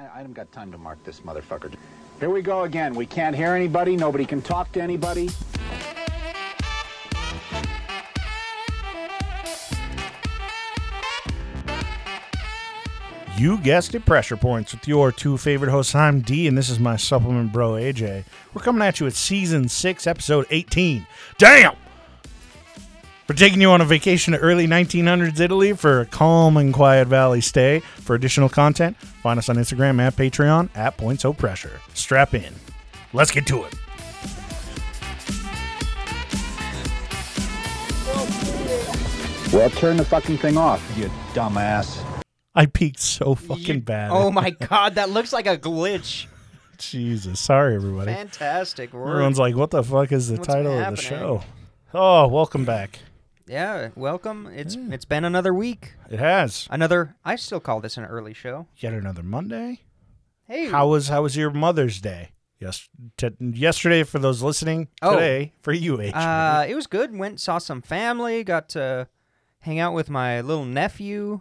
I, I haven't got time to mark this motherfucker. Here we go again. We can't hear anybody. Nobody can talk to anybody. You guessed it, Pressure Points with your two favorite hosts. I'm Dee, and this is my supplement bro, AJ. We're coming at you at season 6, episode 18. Damn! We're taking you on a vacation to early 1900s Italy for a calm and quiet valley stay. For additional content, find us on Instagram at Patreon at Points O Pressure. Strap in. Let's get to it. Well, turn the fucking thing off, you dumbass. I peaked so fucking You- bad. Oh my god, that looks like a glitch. Jesus. Sorry, everybody. Fantastic work. Everyone's like, what the fuck is the What's title of the happening? show? Oh, welcome back. Yeah, welcome. It's it's been another week. It has. Another I still call this an early show. Yet another Monday. Hey. How was how was your Mother's Day? Yes, t- yesterday for those listening. Oh. Today for you, H. Uh it was good. Went saw some family, got to hang out with my little nephew.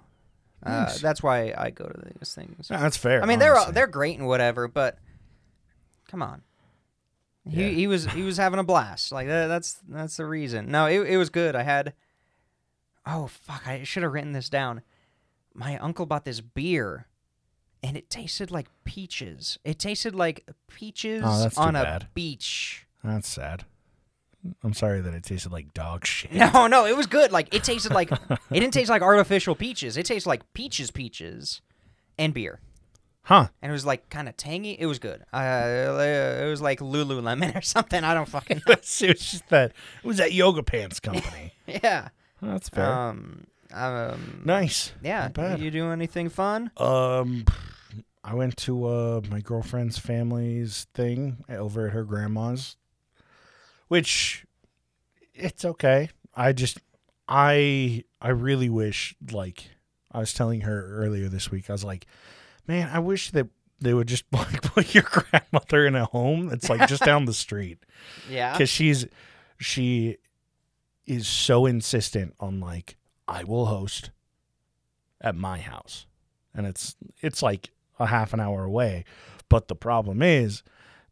Uh, Nice. that's why I go to these things. Yeah, that's fair. I mean, they're they're great and whatever, but come on. He Yeah. he was he was having a blast. Like that, that's that's the reason. No, it it was good. I had Oh fuck, I should have written this down. My uncle bought this beer and it tasted like peaches. It tasted like peaches Oh, on a bad. beach. That's sad. I'm sorry that it tasted like dog shit. No, no, it was good. Like it tasted like it didn't taste like artificial peaches. It tasted like peaches peaches and beer. Huh? and it was like kind of tangy. It was good. Uh, it was like Lululemon or something. I don't fucking know. it was just that. It was that yoga pants company. yeah. that's fair. Um. Um. nice. Yeah. Not bad. You do anything fun? Um, I went to uh my girlfriend's family's thing over at her grandma's, which it's okay. I just I I really wish like I was telling her earlier this week. I was like, man, I wish that they would just like put your grandmother in a home that's like just down the street Yeah. because she's she is so insistent on like I will host at my house, and it's it's like a half an hour away. But the problem is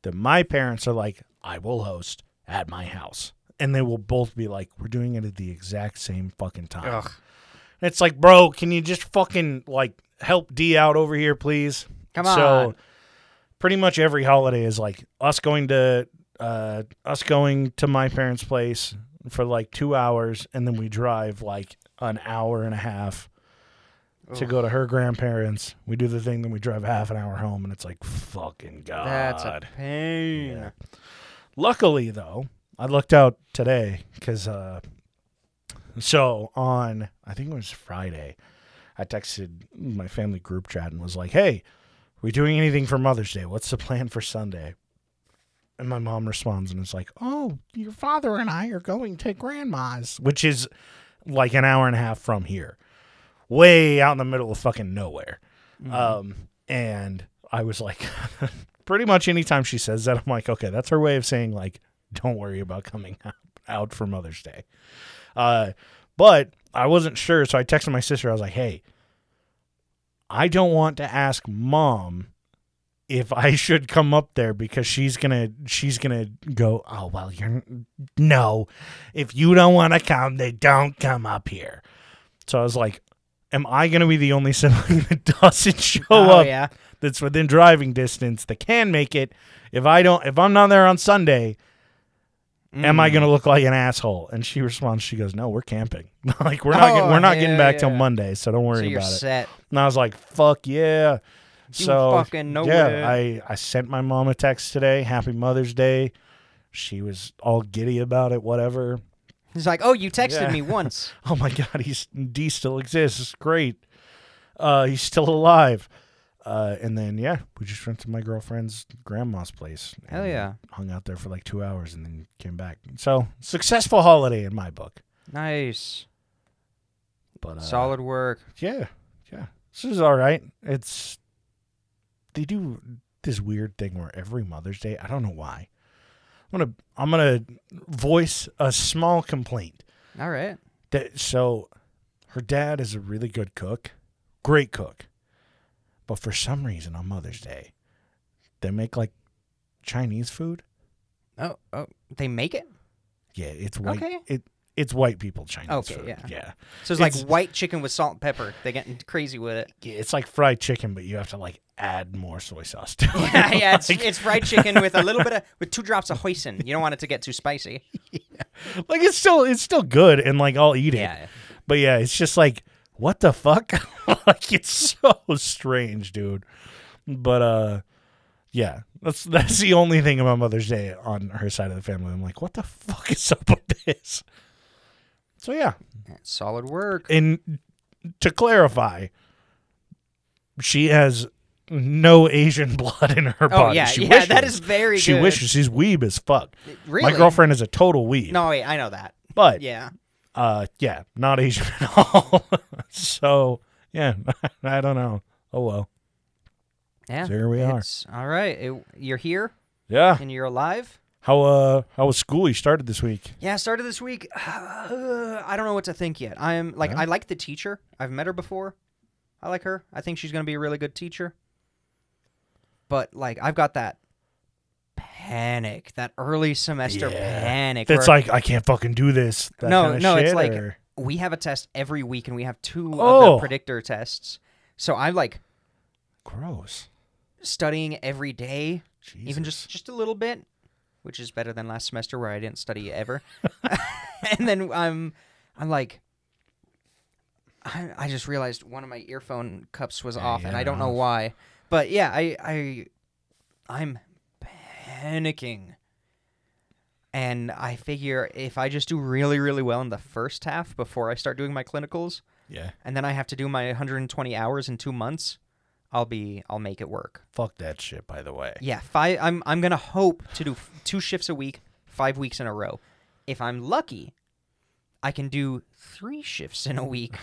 that my parents are like I will host at my house, and they will both be like we're doing it at the exact same fucking time. Ugh. It's like, bro, can you just fucking like help Dee out over here, please? Come on. So pretty much every holiday is like us going to uh us going to my parents' place for like two hours and then we drive like an hour and a half to go to her grandparents. We do the thing, then we drive half an hour home and it's like fucking god. That's a pain. Yeah. Luckily, though, I looked out today because, uh, so on, I think it was Friday, I texted my family group chat and was like, hey, are we doing anything for Mother's Day? What's the plan for Sunday? And my mom responds and it's like, oh, your father and I are going to grandma's, which is like an hour and a half from here, way out in the middle of fucking nowhere. Um, and I was like, pretty much anytime she says that, I'm like, okay, that's her way of saying like, don't worry about coming out, out for Mother's Day. Uh, but I wasn't sure, so I texted my sister. I was like, hey, I don't want to ask mom if I should come up there because she's gonna she's gonna go. Oh well, you're no. If you don't want to come, they don't come up here. So I was like, am I gonna be the only sibling that doesn't show Oh up yeah. that's within driving distance that can make it. If I don't, if I'm not there on Sunday, am I Mm. going to look like an asshole? And she responds, she goes, "No, we're camping. like we're not, get- Oh, we're not yeah, getting back till. Monday, so don't So worry you're about it." set. And I was like, "Fuck yeah!" You so fucking know it. yeah, I I sent my mom a text today. Happy Mother's Day. She was all giddy about it. Whatever. He's like, oh, you texted Yeah. me once. Oh my god, he's Dee still exists. It's great. Uh, he's still alive. Uh, and then yeah, we just went to my girlfriend's grandma's place. Hell yeah. Hung out there for like two hours and then came back. So successful holiday in my book. Nice. But uh, Solid work. Yeah, yeah. This is all right. It's they do this weird thing where every Mother's Day, I don't know why. I'm gonna I'm gonna voice a small complaint. All right. that so her dad is a really good cook great cook But for some reason on Mother's Day, they make like Chinese food. Oh, oh, they make it. Yeah, it's white. Okay. It it's white people Chinese Okay, food. yeah. yeah. So it's like white chicken with salt and pepper. They're getting crazy with it. Yeah, It's like fried chicken, but you have to like add more soy sauce to it. yeah, yeah. It's, like, it's fried chicken with a little bit of with two drops of hoisin. You don't want it to get too spicy. like it's still it's still good and like I'll eat it. Yeah. But yeah, it's just like what the fuck? like it's so strange, dude. But uh yeah, that's that's the only thing about Mother's Day on her side of the family. I'm like, what the fuck is up with this? So yeah, Solid work. and to clarify, she has no Asian blood in her Oh body. yeah, she yeah. That wishes. is very She good. wishes she's weeb as fuck. Really? My girlfriend is a total weeb. No, wait. I know that. but Yeah. Uh, yeah, not Asian at all. so yeah, I don't know. Oh well. Yeah. So here we are. All right. It- you're here Yeah. and you're alive. How uh how was school? You started this week. Yeah, I started this week. I don't know what to think yet. I'm like, Yeah. I like the teacher. I've met her before. I like her. I think she's gonna be a really good teacher. But like, I've got that panic, that early semester Yeah. panic. It's where like I can't fucking do this. That No, kinda no, it's shit, like- or- we have a test every week, and we have two of Oh. the predictor tests. So I'm like gross. studying every day, even just just a little bit, which is better than last semester where I didn't study ever. and then I'm I'm like I, I just realized one of my earphone cups was off you and had I don't know why. But yeah, I I I'm panicking. And I figure if I just do really, really well in the first half before I start doing my clinicals, yeah. and then I have to do my 120 hours in two months, I'll be I'll make it work. Fuck that shit. By the way. Yeah, five. I'm I'm gonna hope to do f- two shifts a week, five weeks in a row. If I'm lucky, I can do three shifts in a week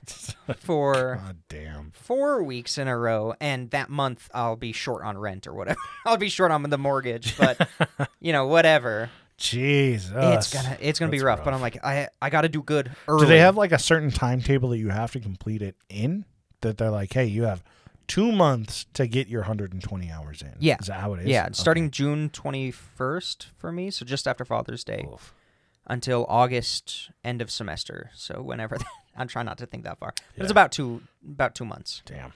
for God damn. four weeks in a row, and that month I'll be short on rent or whatever. I'll be short on the mortgage, but you know whatever. Jesus. it's gonna it's gonna be That's rough, but. I'm like I I got to do good early. Do they have like a certain timetable that you have to complete it in? That they're like, hey, you have two months to get your 120 hours in. Yeah. Is that how it is? Yeah, Okay. starting June 21st for me, so just after Father's Day. Oof. Until August end of semester. So whenever I'm trying not to think that far, but it's about two about two months. Damn.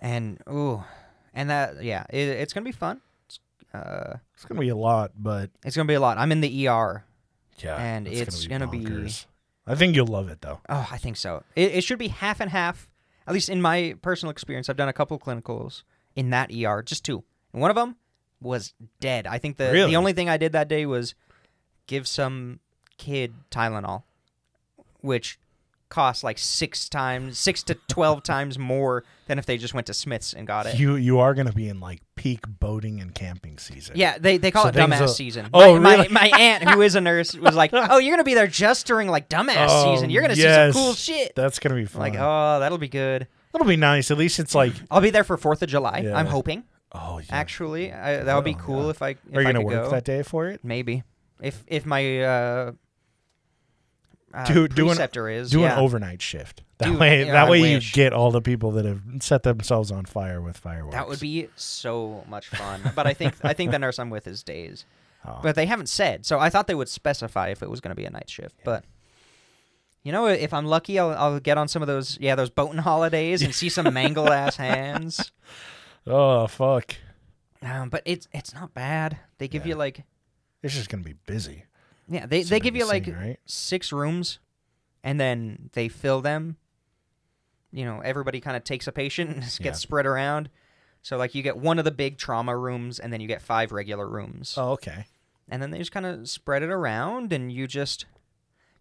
And ooh, and that yeah, it, it's gonna be fun. It's, uh, It's gonna be a lot, but it's gonna be a lot. I'm in the ER. yeah, And it's gonna be- bonkers. I think you'll love it though. Oh, I think so. It, it should be half and half. At least in my personal experience, I've done a couple of clinicals in that ER, just two. And one of them was dead. I think the Really? the only thing I did that day was give some kid Tylenol, which costs like six times, six to twelve times more than if they just went to Smith's and got it. You you are gonna be in like peak boating and camping season. yeah, they, they call So it things dumbass will- season. Oh, my, really? my, my aunt, who is a nurse, was like, "Oh, you're gonna be there just during like dumbass Oh, season. You're gonna yes. see some cool shit." That's gonna be fun. Like, oh, that'll be good. That'll be nice. At least it's like, I'll be there for Fourth of July. Yeah. I'm hoping. oh, yeah. Actually, I, that would be Oh, cool if I if are you I gonna could work go. that day for it? Maybe if if my uh, uh, Do- do an- is Do yeah. an overnight shift. That Dude, way, yeah, that I way wish. you get all the people that have set themselves on fire with fireworks. That would be so much fun. but I think I think the nurse I'm with is days. Oh. But they haven't said, so I thought they would specify if it was going to be a night shift. But you know, if I'm lucky, I'll I'll get on some of those yeah those boating holidays and see some mangled ass hands. oh fuck! Um, but it's it's not bad. They give Yeah. you like It's just gonna be busy. yeah they It's they give you like scene, right? six rooms, and then they fill them. You know, everybody kind of takes a patient and gets Yeah. spread around. So like you get one of the big trauma rooms, and then you get five regular rooms, Oh, okay. and then they just kind of spread it around, and you just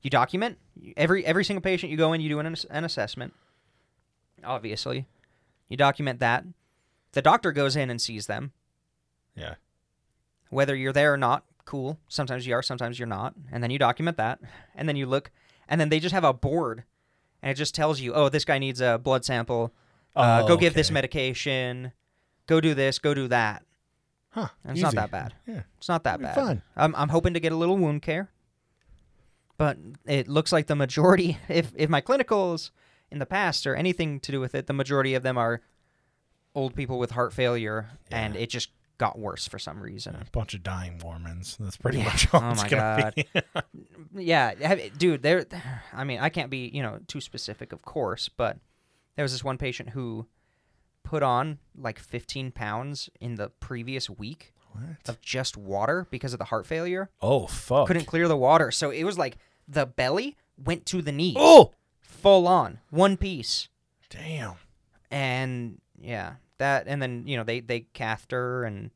you document every every single patient you go in. You do an an assessment. Obviously, you document that. The doctor goes in and sees them. Yeah. whether you're there or not cool. Sometimes you are sometimes you're not. And then you document that. And then you look. And then they just have a board. And it just tells you oh this guy needs a blood sample. Uh, Oh, go give this medication. Go do this go do that. Huh? And it's not that bad. Yeah. it's not that bad. fun. I'm, I'm hoping to get a little wound care. But it looks like the majority if if my clinicals in the past or anything to do with it the majority of them are old people with heart failure, and it just got worse for some reason. A bunch of dying Mormons. That's pretty Yeah. much all Oh my gonna be. Yeah, dude. There, I mean, I can't be you know too specific, of course, but there was this one patient who put on like 15 pounds in the previous week What? of just water because of the heart failure. Oh fuck! Couldn't clear the water, so it was like the belly went to the knees, Oh full on, one piece, damn! and yeah, that, and then you know they they cathed her and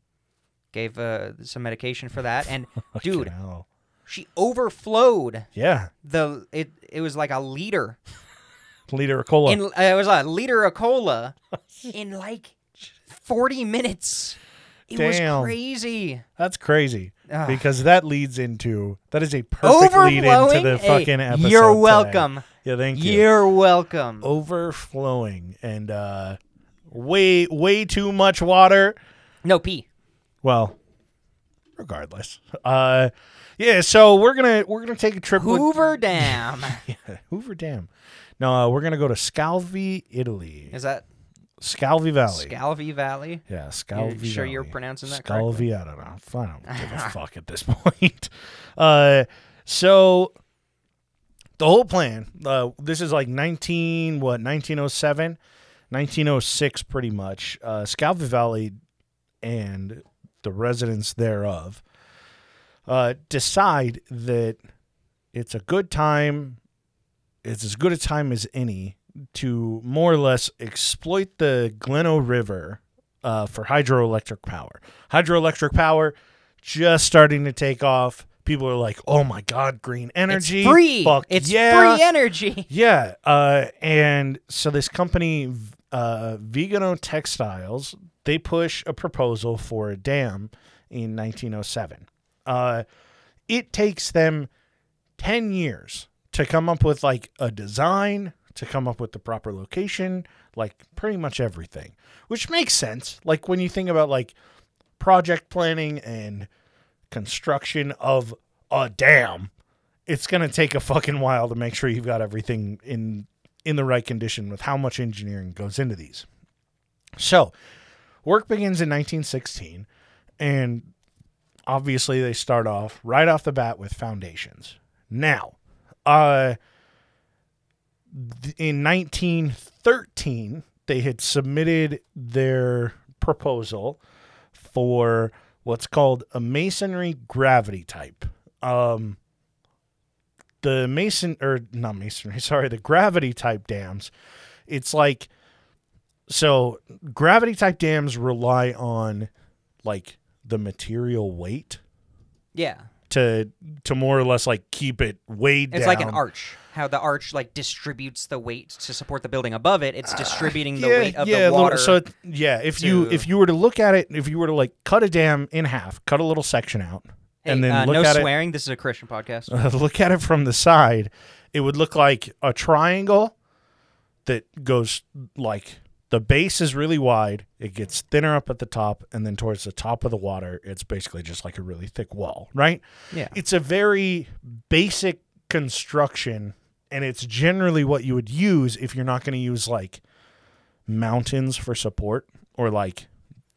gave uh, some medication for that, and dude, hell. she overflowed Yeah, the it it was like a liter liter of cola. in uh, it was a liter of cola in like 40 minutes it Damn. was crazy That's crazy Ugh. because that leads into that is a perfect lead into the Hey, fucking episode. you're today. welcome Yeah, thank you. you're welcome Overflowing and uh, way way too much water. no pee Well, regardless. Uh, yeah. So we're gonna we're gonna take a trip. with- hoover dam Yeah, Hoover Dam. No, uh, we're gonna go to Scalvi, Italy. is that Scalvi Valley. scalvi valley yeah, Scalvi. I'm sure you're pronouncing that Scalvi. I don't know. I don't give a fuck at this point. Uh, so the whole plan. Uh, this is like nineteen what 1907, 1906, pretty much. Uh, Valley and the residents thereof uh, decide that it's a good time. It's as good a time as any to more or less exploit the Gleno River uh, for hydroelectric power. Hydroelectric power just starting to take off. People are like, "Oh my god, green energy! it's free Fuck it's yeah. free energy Yeah, uh, and so this company, uh, Vigano Textiles, they push a proposal for a dam in 1907. Uh, it takes them 10 years to come up with like a design, to come up with the proper location, like pretty much everything, which makes sense. Like when you think about like project planning and construction of a dam, it's going to take a fucking while to make sure you've got everything in in the right condition with how much engineering goes into these. So, work begins in 1916 and obviously they start off right off the bat with foundations. Now, uh in 1913 they had submitted their proposal for what's called a masonry gravity type. Um the mason or not masonry, sorry, the gravity type dams. It's like so gravity type dams rely on like the material weight yeah to to more or less like keep it weighed down. it's down. like an arch how the arch like distributes the weight to support the building above it it's distributing the yeah, weight of yeah, the water so it- yeah, if you if you were to look at it, if you were to like cut a dam in half, cut a little section out, Hey, and then uh, look no at swearing this is a christian podcast it, look at it from the side, it would look like a triangle that goes like the base is really wide, it gets thinner up at the top, and then towards the top of the water, it's basically just like a really thick wall, right? yeah It's a very basic construction, and it's generally what you would use if you're not going to use like mountains for support or like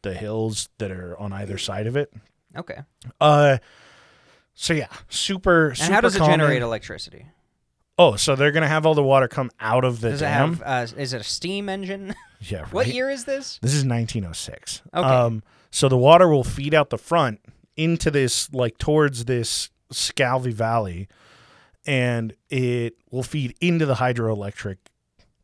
the hills that are on either side of it. okay Uh, so yeah, super. Super. And super how does it common. generate electricity Oh, so they're gonna have all the water come out of the Does it dam. have? Uh, is it a steam engine? yeah, right. what year is this? This is 1906. Okay. Um, so the water will feed out the front into this, like towards this Scalvi Valley, and it will feed into the hydroelectric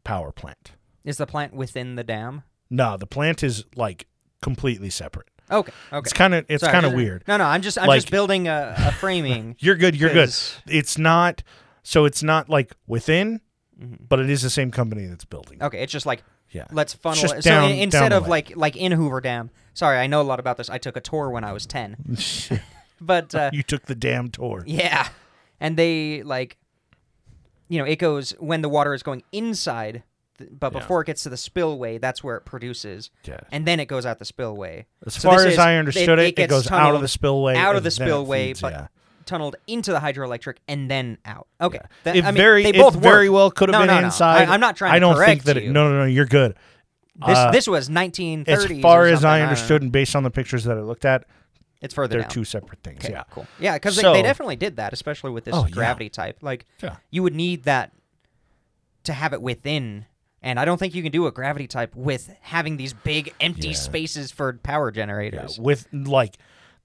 power plant. Is the plant within the dam? No, the plant is like completely separate. Okay. Okay. It's kind of it's kind of weird. No, no. I'm just I'm Like- just building a, a framing. You're good. You're good. It's not. So it's not like within, Mhm. but it is the same company that's building. it. Okay, it's just like Yeah. let's funnel just it. So down- in- instead the of like like in Hoover Dam. Sorry, I know a lot about this. I took a tour when I was ten. But uh, you took the damn tour. yeah, and they like, you know, it goes when the water is going inside, th- but Yeah. before it gets to the spillway, that's where it produces, Yeah. and then it goes out the spillway. As So far this as is- I understood it, it, gets goes out of tunneled the spillway. out of and the then it spillway, feeds, but yeah. Tunneled into the hydroelectric and then out. Okay, That- it I mean, very, they both very well could have No, been no, no. inside. I, am not trying I don't think that. It, no, no, no. You're good. This Uh, this was 1930s. as far as I understood, know. and based on the pictures that I looked at, it's further they're down. two separate things. Okay, yeah. cool. Yeah, because So- they, they definitely did that, especially with this Oh, yeah. gravity type. Like, Yeah. you would need that to have it within. And I don't think you can do a gravity type with having these big empty Yeah. spaces for power Yeah, generators. with like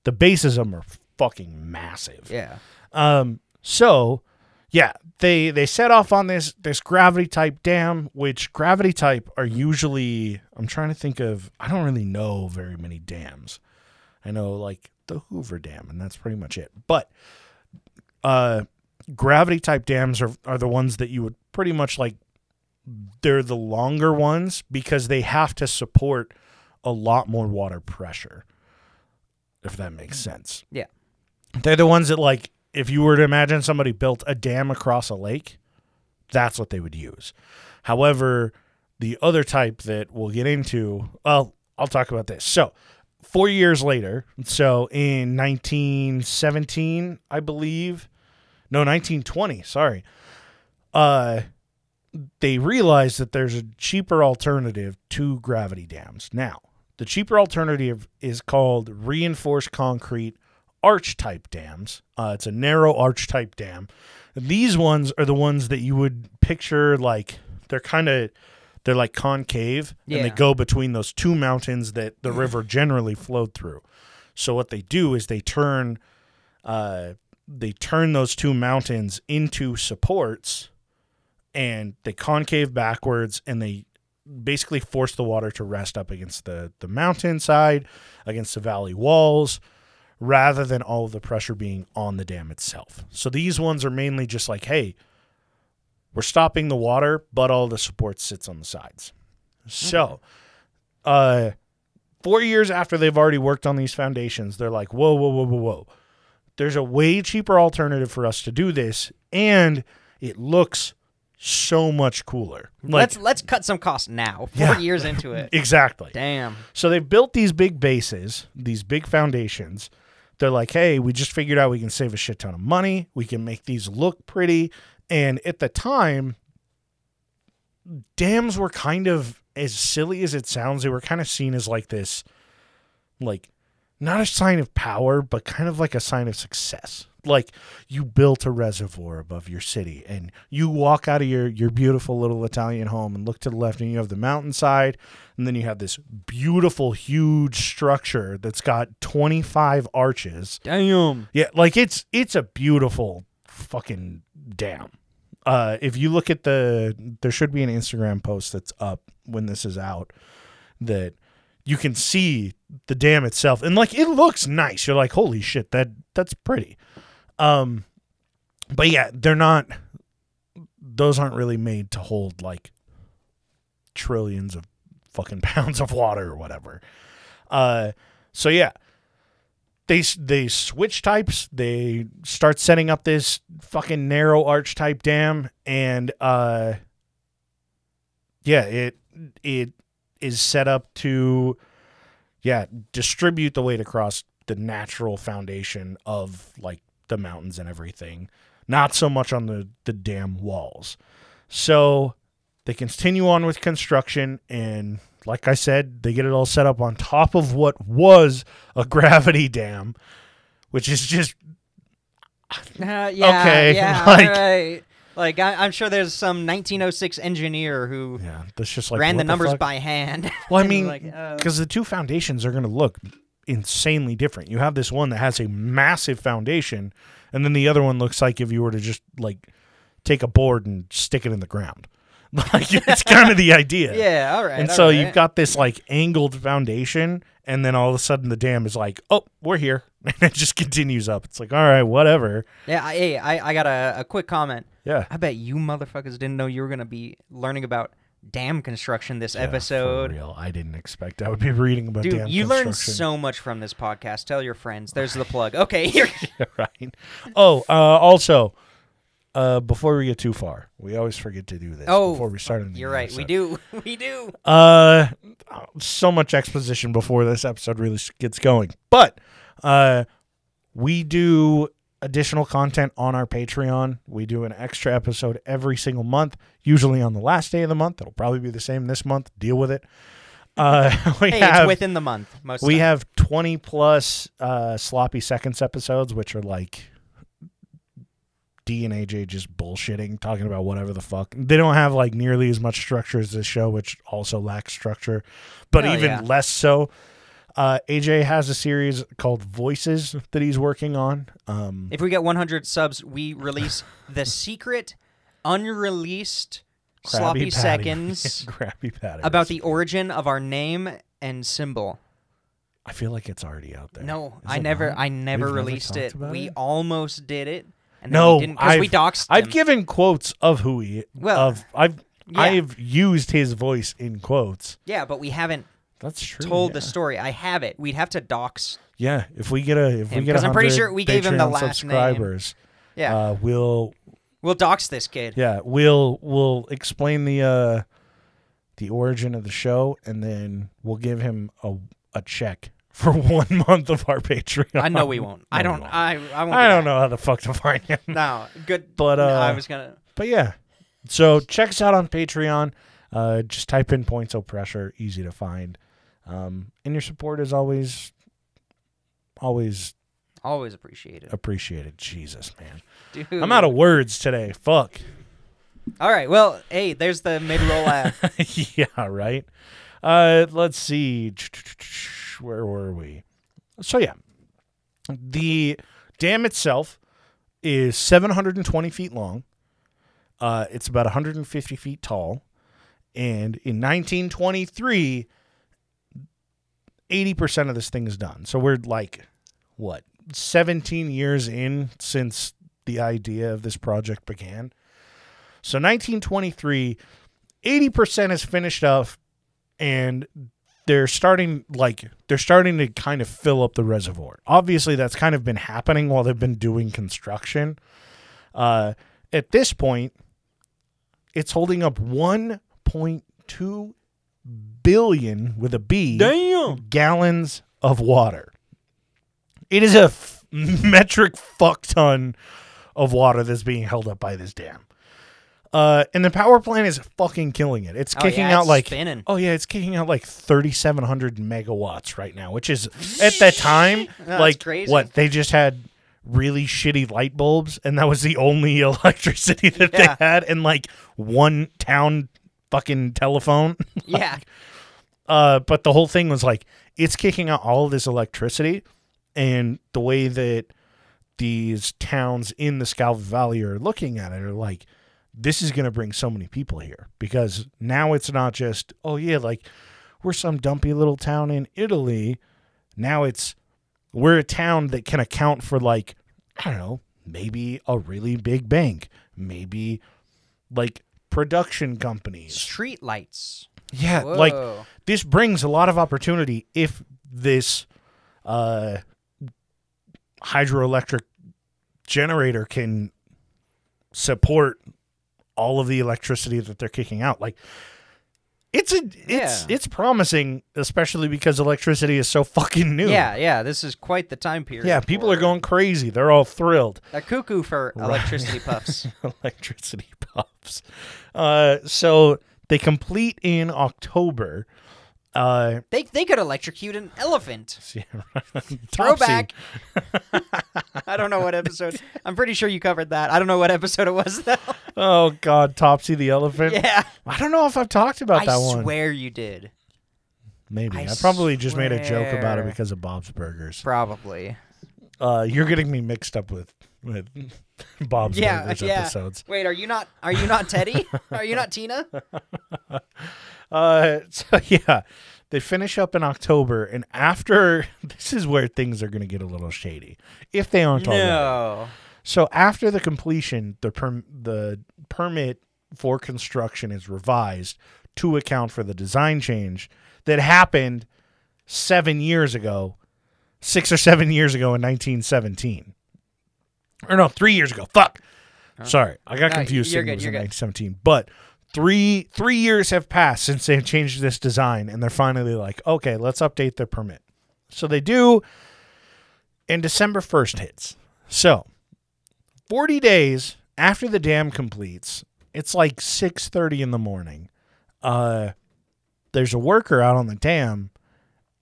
the bases of them are fucking massive. Yeah. Um. So, yeah, they they set off on this this gravity type dam, which gravity type are usually. I'm trying to think of. I don't really know very many dams. I know like the Hoover Dam, and that's pretty much it. But, uh, gravity type dams are are the ones that you would pretty much like. They're the longer ones because they have to support a lot more water pressure. If that makes sense. Yeah. They're the ones that like if you were to imagine somebody built a dam across a lake, that's what they would use. However, the other type that we'll get into, well, I'll talk about this. So, 4 years later, so in 1917, I believe, no, 1920, sorry. Uh they realized that there's a cheaper alternative to gravity dams. Now, the cheaper alternative is called reinforced concrete arch type dams. Uh, it's a narrow arch type dam. These ones are the ones that you would picture like they're kind of they're like concave and they go between those two mountains that the river generally flowed through. So what they do is they turn uh, they turn those two mountains into supports and they concave backwards and they basically force the water to rest up against the the mountainside against the valley walls rather than all of the pressure being on the dam itself. So these ones are mainly just like, hey, we're stopping the water, but all the support sits on the sides. So, uh, four years after they've already worked on these foundations, they're like, whoa, whoa, whoa, whoa, whoa. There's a way cheaper alternative for us to do this, and it looks so much cooler. Like, let's let's cut some costs now. Four Yeah. years into it. exactly. Damn. So they've built these big bases, these big foundations. They're like, hey, we just figured out we can save a shit ton of money. We can make these look pretty. And at the time, dams were kind of as silly as it sounds, they were kind of seen as like this, like, not a sign of power, but kind of like a sign of success. Like you built a reservoir above your city, and you walk out of your your beautiful little Italian home and look to the left, and you have the mountainside, and then you have this beautiful, huge structure that's got twenty five arches. Damn. Yeah, like it's it's a beautiful fucking dam. Uh, if you look at the, there should be an Instagram post that's up when this is out that you can see the dam itself, and like it looks nice. You're like, holy shit, that that's pretty. Um, but yeah, they're not. Those aren't really made to hold like trillions of fucking pounds of water or whatever. Uh, so yeah, they they switch types. They start setting up this fucking narrow arch type dam, and uh, yeah, it it is set up to yeah distribute the weight across the natural foundation of like the mountains and everything, not so much on the the dam walls. So they continue on with construction and like I said, they get it all set up on top of what was a gravity dam, which is just Uh, yeah, Okay, yeah, like- right. Like I, I'm sure there's some 1906 engineer who yeah, that's just like ran the what numbers fuck? by hand. Well, I mean, like, uh, because the two foundations are going to look insanely different. You have this one that has a massive foundation, and then the other one looks like if you were to just like take a board and stick it in the ground. Like it's kind of the idea. yeah, all right. And all so right. you've got this like angled foundation, and then all of a sudden the dam is like, oh, we're here. And it just continues up. It's like, all right, whatever. Yeah, I, hey, I, I got a, a quick comment. Yeah. I bet you motherfuckers didn't know you were gonna be learning about dam construction this Yeah, episode. real. I didn't expect I would be reading about Dude, dam you learned so much from this podcast. Tell your friends. There's the plug. Okay, here. right. Oh, uh, also, uh, before we get too far, we always forget to do this Oh, before we start. You're right. We do. We do. Uh, so much exposition before this episode really gets going, but uh, we do additional content on our Patreon. We do an extra episode every single month, usually on the last day of the month. It'll probably be the same this month. Deal with it. Uh, we Hey, have it's within the month. Most we time. have 20 plus uh, sloppy seconds episodes, which are like Dee and AJ just bullshitting, talking about whatever the fuck. They don't have like nearly as much structure as this show, which also lacks structure, but Oh, even yeah. less so. Uh, AJ has a series called Voices that he's working on. Um, If we get 100 subs, we release the secret, unreleased Krabby sloppy Patty. seconds Krabby Patty. about the origin of our name and symbol. I feel like it's already out there. No, Is I it never, not? I never We've released talked it. about We it? almost did it, and then No, we didn't because we I've- doxed I've him. given quotes of who he Well, of I've yeah. I've used his voice in quotes. yeah, but we haven't That's true. told yeah. the story. I have it. We'd have to dox. Yeah, if we get a if we get a 'cause I'm pretty 100 sure we gave him the last name. subscribers, Yeah, uh, we'll we'll dox this kid. yeah we'll we'll explain the uh the origin of the show, and then we'll give him a a check for one month of our Patreon. I know we won't. I No, we don't. won't. I I won't. I do don't know how the fuck to find him. No, good. But, no, uh, I was gonna. But yeah, so check us out on Patreon. Uh, just type in points of pressure, easy to find. Um, and your support is always, always Always appreciated. appreciated. Jesus, man, dude. I'm out of words today. Fuck. All right. Well, hey, there's the mid-roll ad. yeah, right. Uh, let's see. Where were we? So yeah, the dam itself is 720 feet long. Uh, it's about 150 feet tall, and in 1923, 80 percent of this thing is done. So we're like, what, 17 years in since the idea of this project began. So 1923, 80% is finished up and they're starting like they're starting to kind of fill up the reservoir. Obviously that's kind of been happening while they've been doing construction. Uh at this point it's holding up 1.2 billion with a B Damn. gallons of water. It is a f- metric fuck ton of water that's being held up by this dam. Uh, and the power plant is fucking killing it. It's Oh, kicking yeah, out it's like spinning. oh yeah, it's kicking out like thirty seven hundred megawatts right now, which is at that time That's like crazy. what they just had really shitty light bulbs, and that was the only electricity that Yeah. they had, in like one town fucking telephone. Yeah. Uh, but the whole thing was like it's kicking out all this electricity, and the way that these towns in the Scalva Valley are looking at it are like, this is going to bring so many people here because now it's not just oh yeah, like we're some dumpy little town in Italy. Now it's we're a town that can account for like I don't know, maybe a really big bank, maybe like production companies. Street lights. Yeah, like this brings a lot of opportunity if this uh, hydroelectric generator can support all of the electricity that they're kicking out. Like it's a it's Yeah. it's promising, especially because electricity is so fucking new. Yeah, yeah. This is quite the time period. Yeah, people are going crazy. They're all thrilled. a cuckoo for electricity puffs. electricity puffs. Uh, so they complete in October. Uh, They they could electrocute an elephant. Throwback. I don't know what episode. I'm pretty sure you covered that. I don't know what episode it was though. Oh God, Topsy the elephant. yeah. I don't know if I've talked about I that one. I swear you did. Maybe I I, probably just made a joke about it because of Bob's Burgers. Probably. Uh, you're getting me mixed up with with Bob's Yeah, Burgers yeah. episodes. Wait, are you not are you not Teddy? are you not Tina? Uh, so yeah, they finish up in October, and after this is where things are going to get a little shady, if they aren't already. No. So after the completion, the perm- the permit for construction is revised to account for the design change that happened seven years ago, six or seven years ago in 1917. Or no, three years ago. Fuck. Sorry, I got No, confused. you're it good, was you're in good. 1917, but three three years have passed since they've changed this design, and they're finally like, okay, let's update the permit. So they do, and December 1st hits. So 40 days after the dam completes, it's like 6:30 in the morning. Uh there's a worker out on the dam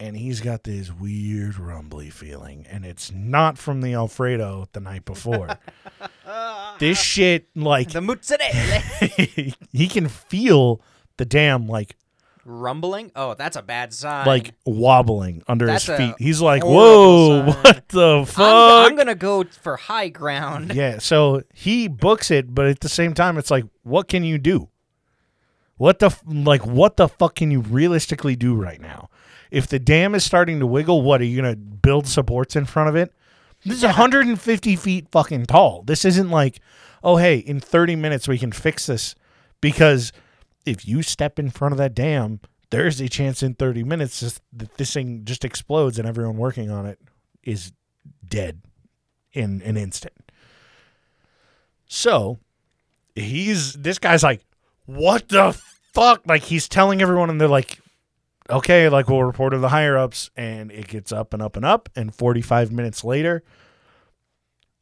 and he's got this weird rumbly feeling and it's not from the alfredo the night before this shit like The mozzarella he can feel the damn like rumbling. Oh, that's a bad sign. like wobbling under That's his feet he's like whoa sign. what the fuck I'm, I'm gonna go for high ground. yeah so he books it but at the same time it's like what can you do what the like what the fuck can you realistically do right now if the dam is starting to wiggle what are you gonna build supports in front of it? This is 150 feet fucking tall. This isn't like oh hey in 30 minutes we can fix this. Because if you step in front of that dam there's a chance in 30 minutes that this thing just explodes and everyone working on it is dead in an instant. So he's this guy's like, what the fuck? Like he's telling everyone, and they're like, okay, like we'll report to the higher ups, and it gets up and up and up, and 45 minutes later,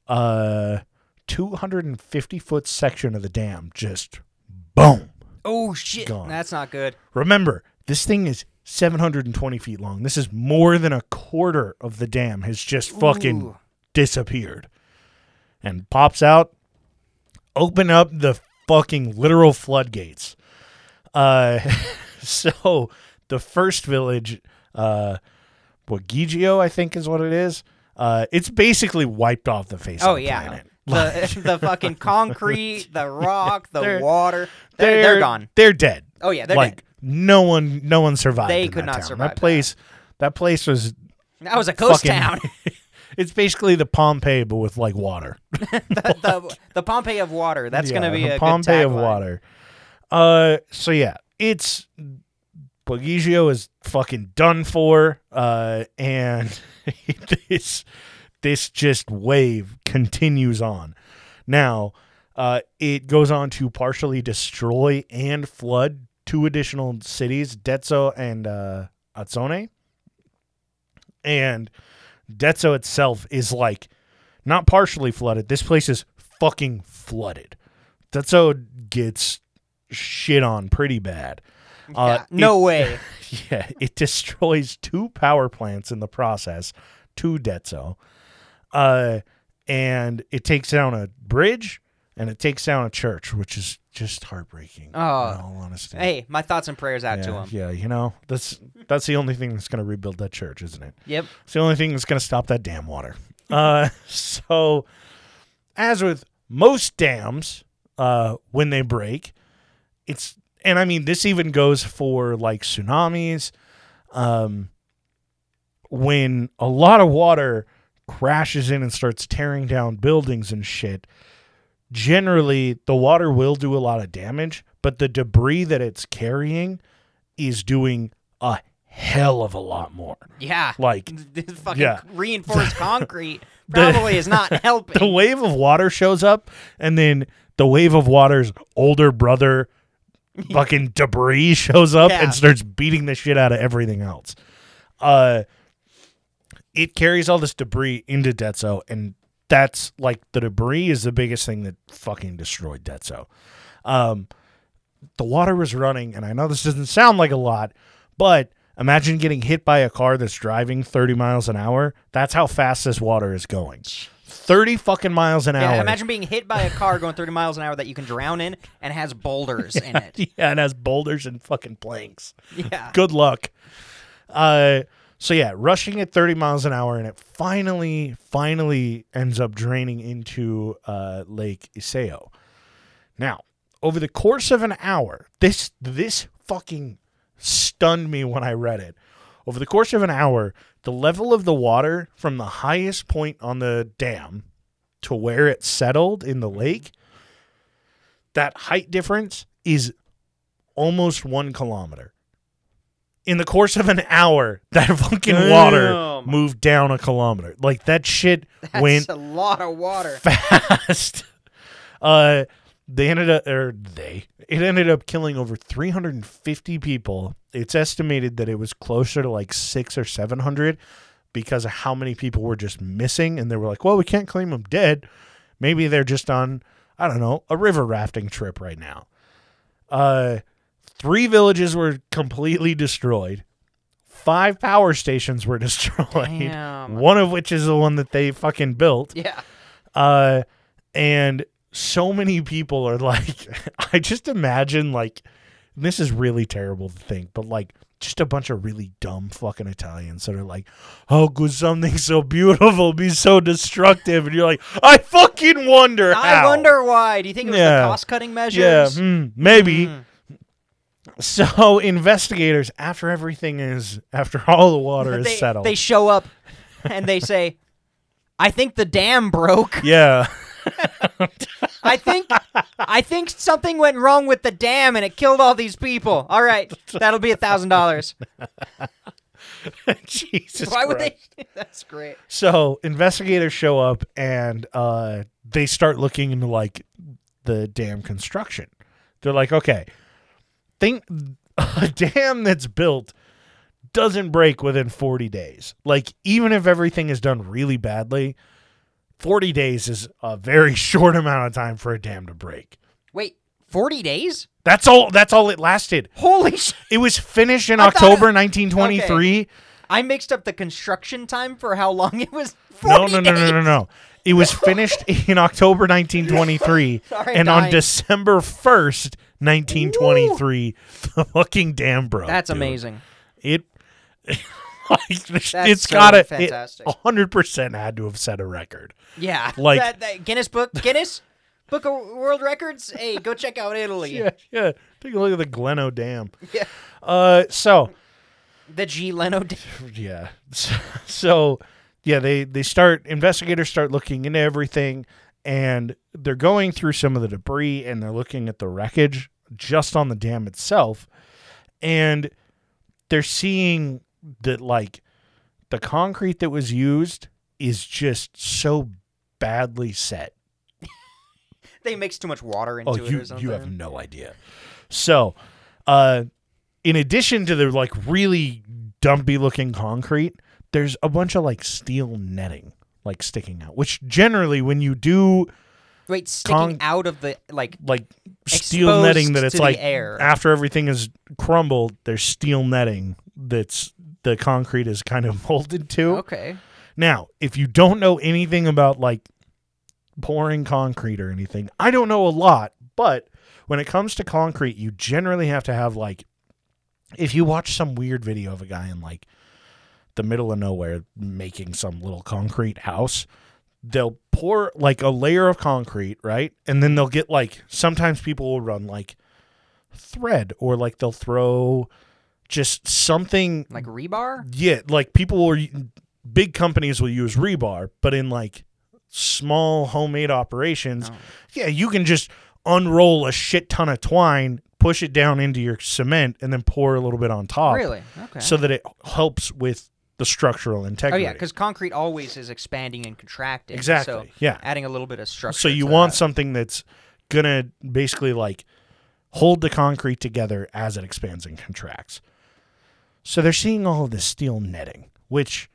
uh, 250 foot section of the dam just boom. Oh shit, Gone. that's not good. Remember, this thing is 720 feet long. This is more than a quarter of the dam has just fucking Ooh. disappeared. And pops out, open up the fucking literal floodgates. Uh, so the first village, uh, Wagigio, I think is what it is. Uh, it's basically wiped off the face Oh of the yeah, planet. the the fucking concrete, the rock, the They're- water. They're, they're gone. They're dead. Oh yeah, they're like dead. no one, no one survived. They could that not town. survive That place, that place was That was a coast fucking- town. it's basically the Pompeii, but with like water. the, the the Pompeii of water. That's Yeah, gonna be the a Pompeii of water. Uh, so yeah, it's Bogigio is fucking done for. Uh, and this this just wave continues on. Now, uh, it goes on to partially destroy and flood two additional cities, Dezzo and uh, Azzone. And Dezzo itself is like not partially flooded. This place is fucking flooded. Dezzo gets shit on pretty bad. Uh, Yeah, no it- way. yeah, it destroys two power plants in the process, two Dezzo. Uh, and it takes down a bridge and it takes down a church, which is just heartbreaking. Oh. in all honesty. Hey, my thoughts and prayers out yeah, to him. yeah, you know that's that's the only thing that's going to rebuild that church, isn't it? Yep. It's the only thing that's going to stop that dam water. Uh, so, as with most dams, uh, when they break, it's and I mean this even goes for like tsunamis. Um, when a lot of water crashes in and starts tearing down buildings and shit, generally the water will do a lot of damage, but the debris that it's carrying is doing a hell of a lot more. Yeah. Like This fucking yeah. reinforced concrete probably is not helping. the wave of water shows up and then the wave of water's older brother fucking debris shows up Yeah. and starts beating the shit out of everything else. Uh it carries all this debris into Dezzo and that's like the debris is the biggest thing that fucking destroyed Dezzo um the water was running and I know this doesn't sound like a lot but imagine getting hit by a car that's driving 30 miles an hour. That's how fast this water is going 30 fucking miles an yeah, hour. imagine being hit by a car going 30 miles an hour that you can drown in and has boulders in it. yeah, and has boulders and fucking planks. Yeah. Good luck. Uh, so yeah, rushing at 30 miles an hour, and it finally, finally ends up draining into uh, Lake Iseo. Now, over the course of an hour, this this fucking stunned me when I read it. Over the course of an hour, the level of the water from the highest point on the dam to where it settled in the lake, that height difference is almost one kilometer. In the course of an hour, that fucking water moved down a kilometer. Like that shit That's went a lot of water. fast. Uh, they ended up, or they, it ended up killing over 350 people. It's estimated that it was closer to like six or 700 because of how many people were just missing. And they were like, well, we can't claim them dead. Maybe they're just on, I don't know, a river rafting trip right now. Uh, Three villages were completely destroyed. Five power stations were destroyed. Damn. One of which is the one that they fucking built. Yeah. Uh, and so many people are like, I just imagine like, this is really terrible to think, but like, just a bunch of really dumb fucking Italians that are like, how could something so beautiful be so destructive? And you're like, I fucking wonder I how. wonder why. Do you think it was Yeah. the cost cutting Yeah, measures? hmm, maybe. Mm. So investigators, after everything is, after all the water is settled, they show up and they say, I think the dam broke. yeah, I think I think something went wrong with the dam and it killed all these people. All right, that'll be a thousand dollars. Jesus. Why would Christ. they? That's great. So investigators show up and uh, they start looking into like the dam construction. They're like, okay, think a dam that's built doesn't break within 40 days. Like even if everything is done really badly, 40 days is a very short amount of time for a dam to break. Wait, forty days? That's all that's all it lasted. Holy sh! It was finished in I October it- 1923. I mixed up the construction time for how long it was. No, 40 no, no, no, no, no. It was finished in October 1923, Sorry, and on. December 1st, 1923, the fucking dam broke. That's dude. amazing. It, like, it's so gotta, it fantastic. 100% had to have set a record. Yeah, Like- that, that Guinness Book, Guinness Book of World Records. Hey, go check out Italy. Yeah, yeah. Take a look at the Gleno Dam. Yeah. Uh, so The G Leno. Dam. yeah, so yeah, they they start investigators start looking into everything, and they're going through some of the debris and they're looking at the wreckage just on the dam itself, and they're seeing that like the concrete that was used is just so badly set. They mix too much water into Oh, it you or you have no idea. So, uh, in addition to the like really dumpy looking concrete, there's a bunch of like steel netting like sticking out. Which generally, when you do Wait, sticking Con- out of the like. like steel netting, that it's like air. after everything is crumbled, there's steel netting that's the concrete is kind of molded to. Okay. Now, if you don't know anything about like pouring concrete or anything, I don't know a lot, but when it comes to concrete, you generally have to have like if you watch some weird video of a guy in like the middle of nowhere making some little concrete house, they'll pour like a layer of concrete, right? And then they'll get like sometimes people will run like thread or like they'll throw just something Like rebar. yeah, like people will big companies will use rebar, but in like small homemade operations, Oh. yeah, you can just unroll a shit ton of twine, push it down into your cement, and then pour a little bit on top, Really? Okay. so that it helps with the structural integrity. oh yeah, because concrete always is expanding and contracting. Exactly, So yeah. adding a little bit of structure. so you want that. something that's gonna basically like hold the concrete together as it expands and contracts. So they're seeing all of this steel netting, which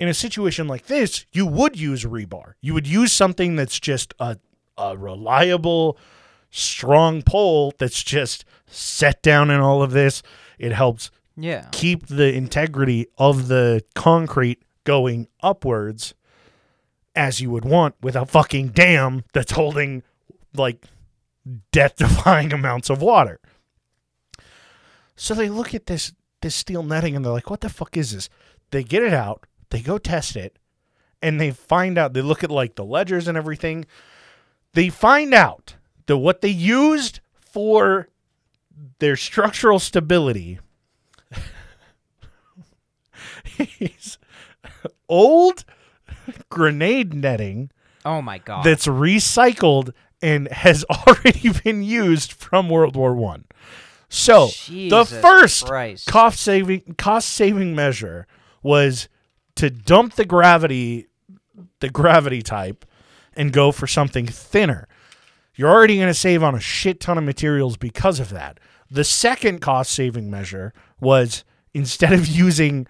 in a situation like this, you would use rebar. You would use something that's just a, a reliable, strong pole that's just set down in all of this. It helps Yeah. keep the integrity of the concrete going upwards as you would want with a fucking dam that's holding like death defying amounts of water. So they look at this this steel netting and they're like, what the fuck is this? They get it out, they go test it, and they find out they look at like the ledgers and everything. They find out that what they used for their structural stability is old grenade netting Oh my god. that's recycled and has already been used from World War One. So the first Christ. cost saving cost saving measure was to dump the gravity the gravity type and go for something thinner. You're already going to save on a shit ton of materials because of that. The second cost saving measure was instead of using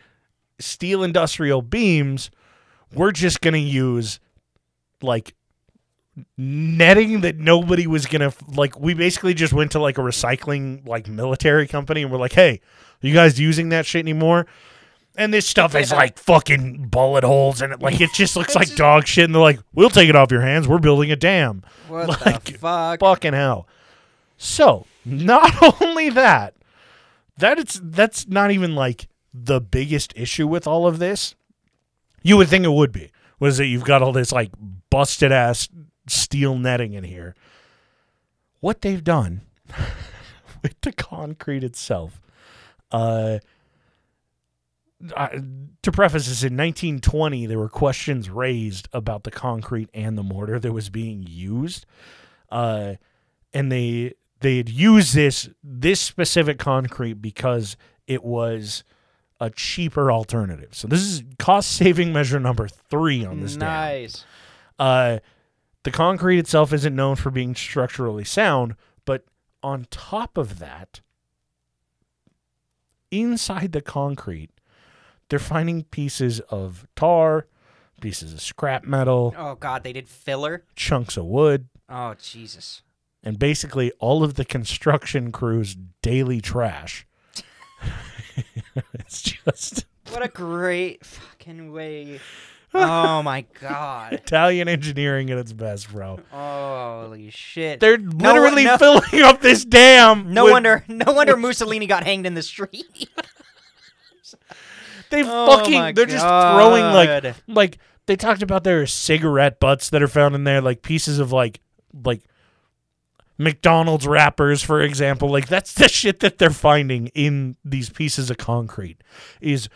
steel industrial beams, we're just going to use like netting that nobody was gonna like. We basically just went to like a recycling like military company and we're like, "Hey, are you guys using that shit anymore?" And this stuff is like fucking bullet holes and it like it just looks like just- dog shit. And they're like, "We'll take it off your hands. We're building a dam." What Like, the fuck? Fucking hell. So not only that, that it's that's not even like the biggest issue with all of this. You would think it would be. Was that you've got all this like busted ass steel netting in here. What they've done with the concrete itself, uh, I, to preface this, in 1920, there were questions raised about the concrete and the mortar that was being used, uh, and they they had used this this specific concrete because it was a cheaper alternative. So this is cost saving measure number three on this. dam. nice. Uh, the concrete itself isn't known for being structurally sound, but on top of that, inside the concrete, they're finding pieces of tar, pieces of scrap metal, Oh god, they did filler. chunks of wood, Oh Jesus. and basically all of the construction crew's daily trash. it's just What a great fucking way. Oh my god. Italian engineering at its best, bro. Holy shit. They're No- literally no- filling up this dam. No with- wonder no wonder Mussolini got hanged in the street. They Oh fucking they're just throwing like like they talked about there are cigarette butts that are found in there, like pieces of like like McDonald's wrappers, for example. Like that's the shit that they're finding in these pieces of concrete is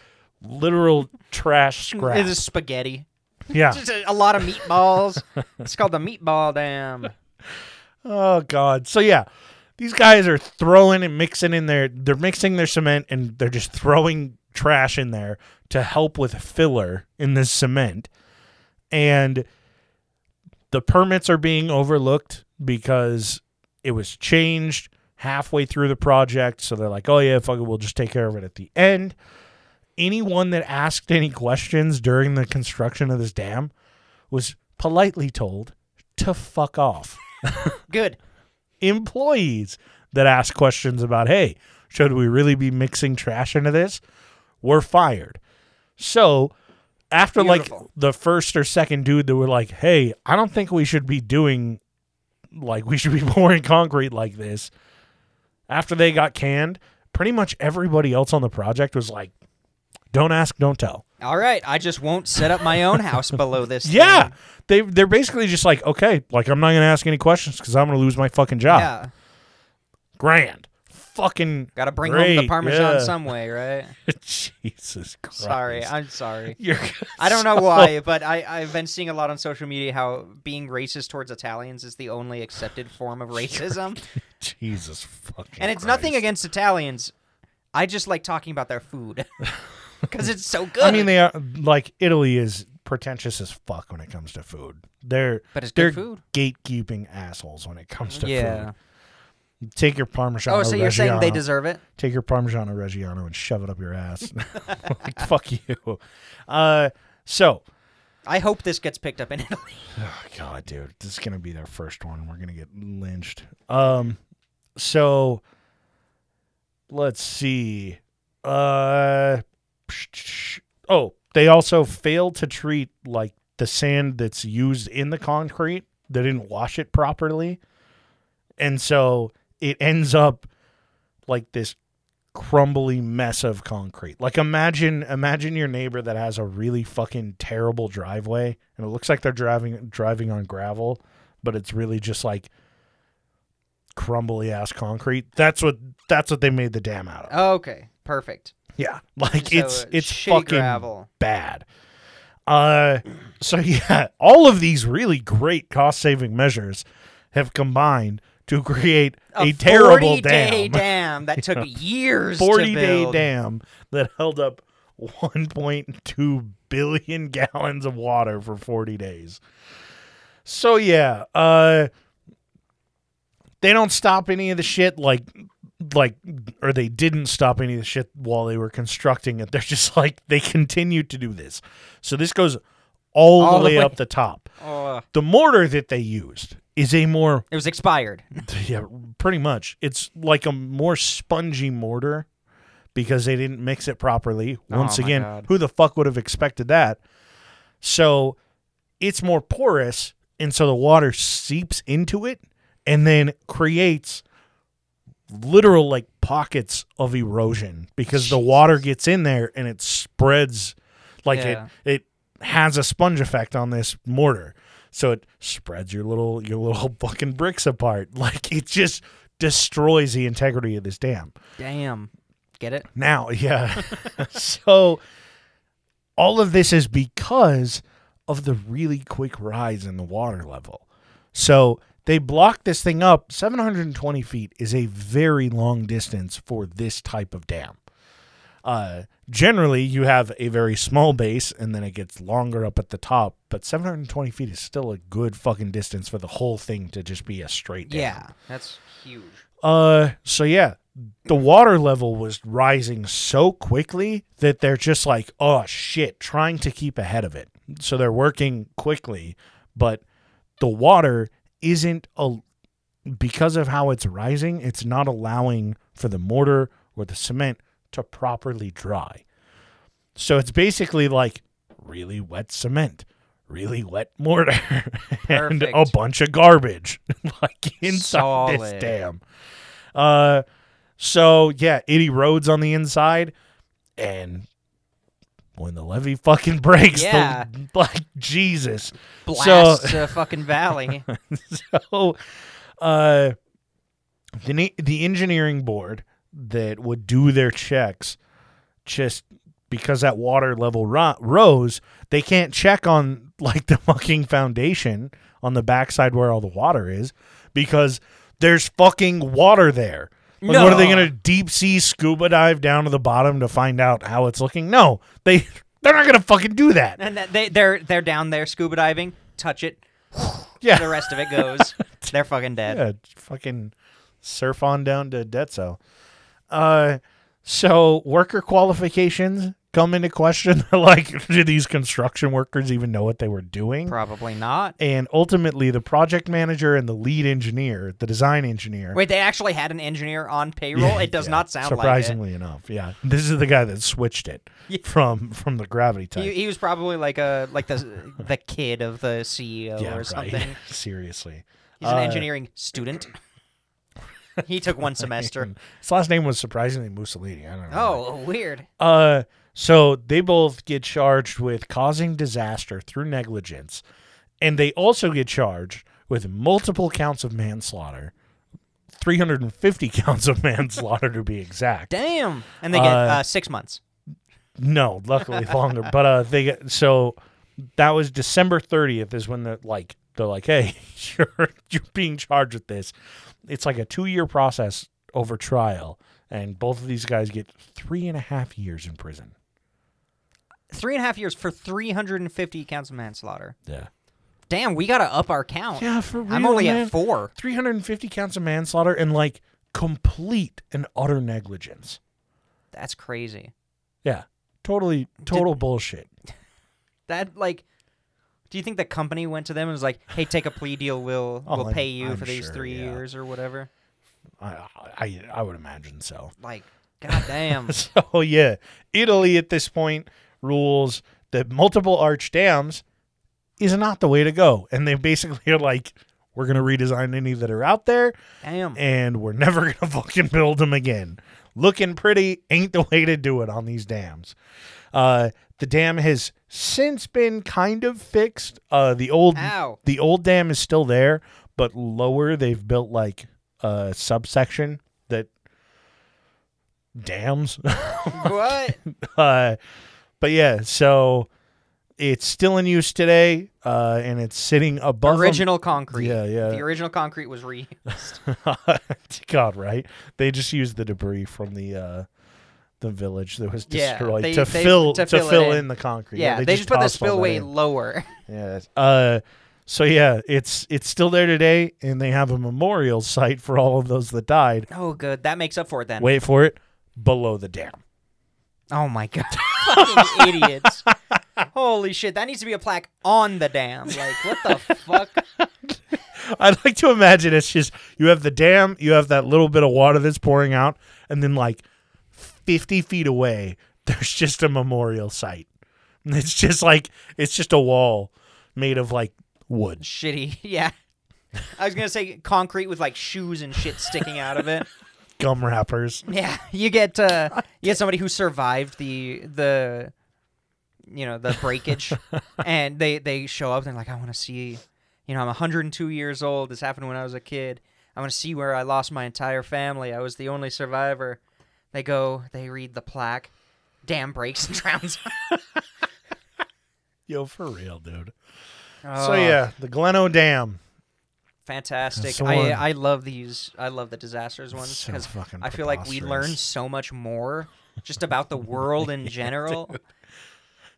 literal trash scrap. It is a spaghetti. yeah. Just a, a lot of meatballs. it's called the meatball dam. Oh god. So yeah, these guys are throwing and mixing in their they're mixing their cement and they're just throwing trash in there to help with filler in this cement. And the permits are being overlooked because it was changed halfway through the project. So they're like, oh yeah, fuck it, we'll just take care of it at the end. Anyone that asked any questions during the construction of this dam was politely told to fuck off Good. employees that asked questions about, hey, should we really be mixing trash into this? Were fired. So after Beautiful. like the first or second dude that were like, hey, I don't think we should be doing like we should be pouring concrete like this. After they got canned, pretty much everybody else on the project was like, don't ask, don't tell. All right, I just won't set up my own house below this. Yeah. thing. They they're basically just like, okay, like I'm not gonna ask any questions because I'm gonna lose my fucking job. Yeah. Grand. Fucking Got to bring home the parmesan yeah. some way, right? Jesus Christ. Sorry, I'm sorry. You're I don't know why, but I, I've been seeing a lot on social media how being racist towards Italians is the only accepted form of racism. Jesus fucking and it's nothing against Italians. I just like talking about their food because it's so good. I mean, they are like Italy is pretentious as fuck when it comes to food. They're but it's they're good food. gatekeeping assholes when it comes to Yeah. food. Take your Parmesan. Oh, so you're saying they deserve it? take your Parmigiano Reggiano and shove it up your ass. like, fuck you. Uh, so I hope this gets picked up in Italy. Oh god, dude, this is gonna be their first one. We're gonna get lynched. Um, so let's see. Uh, oh, they also failed to treat like the sand that's used in the concrete. They didn't wash it properly, and so it ends up like this crumbly mess of concrete. Like imagine imagine your neighbor that has a really fucking terrible driveway and it looks like they're driving driving on gravel, but it's really just like crumbly ass concrete. That's what that's what they made the dam out of. Oh, okay, perfect. Yeah. Like So, it's uh, it's fucking gravel. bad. Uh so yeah, all of these really great cost saving measures have combined to create a, terrible 40 day dam. dam that took years 40 to day dam that held up 1.2 billion gallons of water for 40 days. So yeah, uh they don't stop any of the shit like like or they didn't stop any of the shit while they were constructing it. They're just like they continue to do this. So this goes all, All the way way- up the top. Oh, The mortar that they used is a more it was expired. yeah, pretty much. It's like a more spongy mortar because they didn't mix it properly. Oh Once Oh again, God. who the fuck would have expected that? So it's more porous, and so the water seeps into it and then creates literal like pockets of erosion because the water gets in there and it spreads like Yeah. it it has a sponge effect on this mortar. So it spreads your little your little fucking bricks apart. Like it just destroys the integrity of this dam. Damn. Get it? Now, yeah. so all of this is because of the really quick rise in the water level. So they blocked this thing up. 720 feet is a very long distance for this type of dam. Uh, generally, you have a very small base and then it gets longer up at the top, but 720 feet is still a good fucking distance for the whole thing to just be a straight dam. Yeah. That's huge. Uh, so yeah, the water level was rising so quickly that they're just like, oh shit, trying to keep ahead of it. So they're working quickly, but the water isn't a because of how it's rising, it's not allowing for the mortar or the cement to properly dry. So it's basically like really wet cement, really wet mortar, and a bunch of garbage like inside this dam. Uh, so yeah, it erodes on the inside, and when the levee fucking breaks, the- Yeah. like Jesus. Blast a fucking valley. So, uh, the the engineering board that would do their checks, just because that water level ro- rose, they can't check on like the fucking foundation on the backside where all the water is because there's fucking water there. Like, what are they gonna deep sea scuba dive down to the bottom to find out how it's looking? No, they they're not gonna fucking do that. and they they're they're down there scuba diving. Touch it. Yeah, The rest of it goes. they're fucking dead. Yeah, fucking surf on down to Dezzo. Uh, so worker qualifications come into question. like, do these construction workers even know what they were doing? Probably not. And ultimately, the project manager and the lead engineer, the design engineer. Wait, they actually had an engineer on payroll. Yeah, it does yeah, not sound surprisingly enough. Yeah, this is the guy that switched it Yeah. from from the gravity type. He, he was probably like a like the the kid of the CEO or right. something. Seriously, He's an Uh, engineering student. he took one semester. His last name was surprisingly Mussolini. I don't know. Oh, weird. Uh, so they both get charged with causing disaster through negligence, and they also get charged with multiple counts of manslaughter, 350 counts of manslaughter to be exact. Damn. And they get Uh, uh, six months. No, luckily longer, but uh, they get so that was December 30th is when they're like they're like, hey, you're you're being charged with this. It's like a two year process over trial, and both of these guys get three and a half years in prison. Three and a half years for 350 counts of manslaughter. Yeah. Damn, we gotta up our count. Yeah, for real. I'm only man. at four. 350 counts of manslaughter and like complete and utter negligence. That's crazy. Yeah. Totally, total bullshit. That like, do you think the company went to them and was like, "Hey, take a plea deal. We'll Oh, we'll I'm- pay you I'm for these sure, three yeah. years or whatever." I, I, I would imagine so. Like, goddamn. So yeah, Italy at this point rules that multiple arch dams is not the way to go, and they basically are like, we're gonna redesign any that are out there, Damn. and we're never gonna fucking build them again. Looking pretty ain't the way to do it on these dams. Uh, the dam has since been kind of fixed. Uh, the old Ow. the old dam is still there, but lower they've built like a subsection that dams. what? uh, but yeah, so it's still in use today, uh, and it's sitting above original concrete. Yeah, yeah. The original concrete was re. God, right? They just used the debris from the uh, the village that was Yeah, destroyed they- to they- fill to to fill fill, in. in. the concrete. Yeah, they, just put the tossed all that spillway lower. Yeah. Uh, so yeah, it's it's still there today, and they have a memorial site for all of those that died. Oh, good. That makes up for it then. Wait for it, below the dam. Oh my god. Fucking idiots. Holy shit, that needs to be a plaque on the dam. Like, what the fuck? I'd like to imagine it's just you have the dam, you have that little bit of water that's pouring out, and then like 50 feet away, there's just a memorial site. And It's just like, it's just a wall made of like wood. Shitty. Yeah. I was gonna say concrete with like shoes and shit sticking out of it. Gum wrappers. Yeah, you get uh, you get somebody who survived the the you know the breakage, and they they show up and they're like, I want to see, you know, I'm 102 years old. This happened when I was a kid. I want to see where I lost my entire family. I was the only survivor. They go, they read the plaque. Dam breaks and drowns. Yo, for real, dude. Oh, So yeah, the Gleno Dam. Fantastic. I. I love these. I love the disasters ones because fucking I feel like we learn so much more just about the world in general.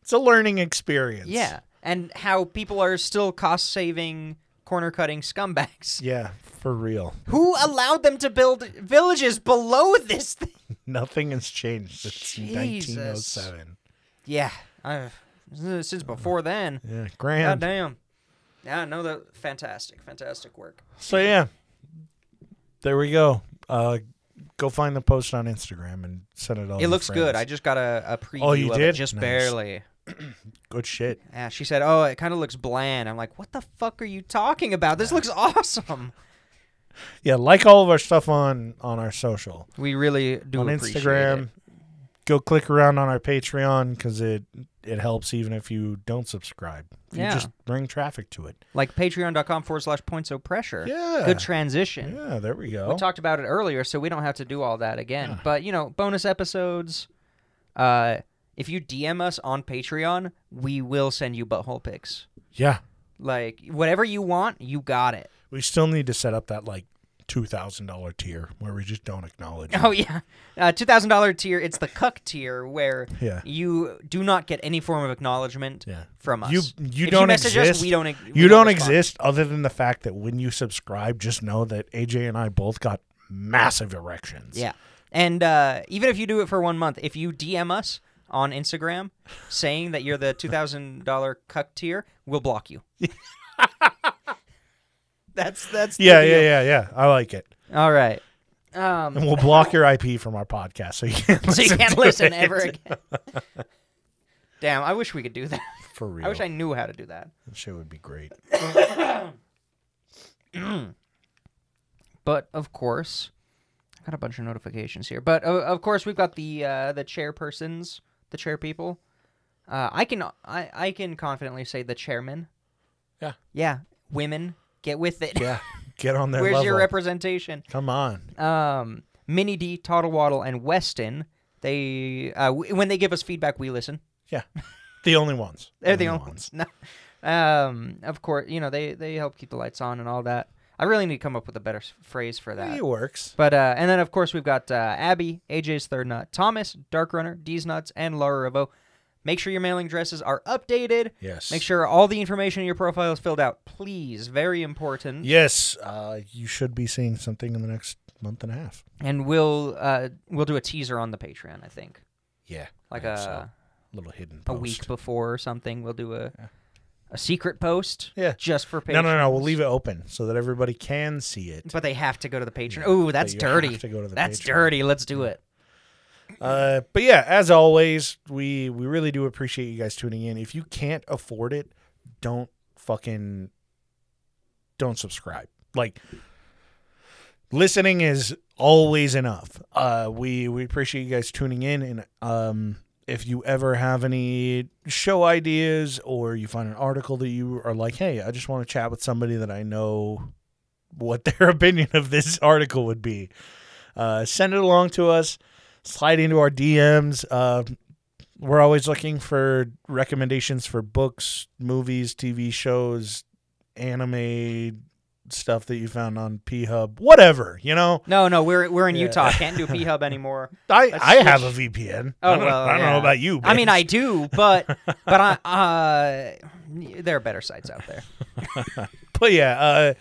It's a learning experience. Yeah, and how people are still cost saving, corner cutting scumbags. Yeah, for real. Who allowed them to build villages below this thing? Nothing has changed since Jesus. 1907. Yeah, I've, since before then. Yeah, God grand. damn. Yeah, no, the fantastic, fantastic work. So yeah, there we go. Uh, go find the post on Instagram and send it all. it looks good. I just got a, a preview Oh, you of did? it, just Nice. barely. good shit. Yeah, she said, "Oh, it kind of looks bland." I'm like, "What the fuck are you talking about? This looks awesome." Yeah, like all of our stuff on on our social We really do on Instagram. it. Go click around on our Patreon because it it helps even if you don't subscribe. You Yeah. just bring traffic to it. Like patreon.com forward slash points of pressure. Yeah. Good transition. Yeah, there we go. We talked about it earlier, so we don't have to do all that again. But you know, bonus episodes. Uh, if you DM us on Patreon, we will send you butthole pics. yeah, Like whatever you want, you got it. we still need to set up that like two thousand dollar tier where we just don't acknowledge. it. Oh yeah, uh, two thousand dollar tier. It's the cuck tier where Yeah. you do not get any form of acknowledgement Yeah. from us. You If you don't message exist. us, we don't. we you don't respond. exist other than the fact that when you subscribe, just know that AJ and I both got massive erections. Yeah. And uh, even if you do it for one month, if you DM us on Instagram saying that you're the two thousand dollar cuck tier, we'll block you. that's that's the Yeah, yeah, deal. yeah, yeah. I like it. All right. Um, And we'll block your IP from our podcast so you can't so you listen can't to listen it. ever again. Damn, I wish we could do that. For real. I wish I knew how to do that. That shit would be great. But of course, I got a bunch of notifications here. But uh, of course, we've got the uh, the chairpersons, the chair people. Uh, I can I, I can confidently say the chairman. Yeah. Yeah, women, get with it. Yeah. Get on their Where's level. your representation? Come on. Um, Mini D, Toddle Waddle, and Weston. They uh, w- when they give us feedback, we listen. Yeah. The only ones. They're the only ones. No. Um, of course, you know they they help keep the lights on and all that. I really need to come up with a better s- phrase for that. It works. But uh, and then of course we've got uh, Abby, AJ's third nut, Thomas, Dark Runner, Dee's nuts, and Laura Revo. Make sure your mailing addresses are updated. Yes. Make sure all the information in your profile is filled out, please. Very important. Yes. Uh, you should be seeing something in the next month and a half. And we'll uh, we'll do a teaser on the Patreon. I think Yeah. like a so. little hidden a week before or something. We'll do a a secret post. Yeah. Just for Patreon. No, no, no. We'll leave it open so that everybody can see it. But they have to go to the Patreon. Oh, that's you dirty. have to go to the that's Patreon. dirty. Let's do it. Uh, but yeah, as always, we we really do appreciate you guys tuning in. If you can't afford it, don't fucking don't subscribe. Like listening is always enough. Uh, we we appreciate you guys tuning in, and um, if you ever have any show ideas or you find an article that you are like, hey, I just want to chat with somebody that I know what their opinion of this article would be, uh, send it along to us. Slide into our DMs. Uh, we're always looking for recommendations for books, movies, TV shows, anime stuff that you found on P Hub, whatever. You know, No, no, we're we're in Yeah. Utah. Can't do P Hub anymore. I Let's I have a. VPN. Oh, I don't, well, I don't yeah. know about you. I mean. I do, but but I uh, there are better sites out there. But yeah, uh,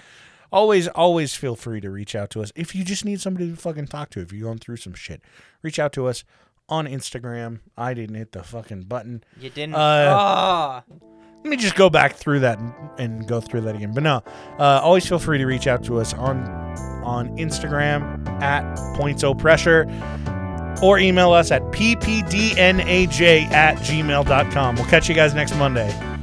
always, always feel free to reach out to us if you just need somebody to fucking talk to. If you're going through some shit, reach out to us on Instagram. I didn't hit the fucking button. You didn't. Uh, Ah. Let me just go back through that and, and go through that again. But no, uh, always feel free to reach out to us on on Instagram at points o pressure or email us at ppdnaj at gmail.com. We'll catch you guys next Monday.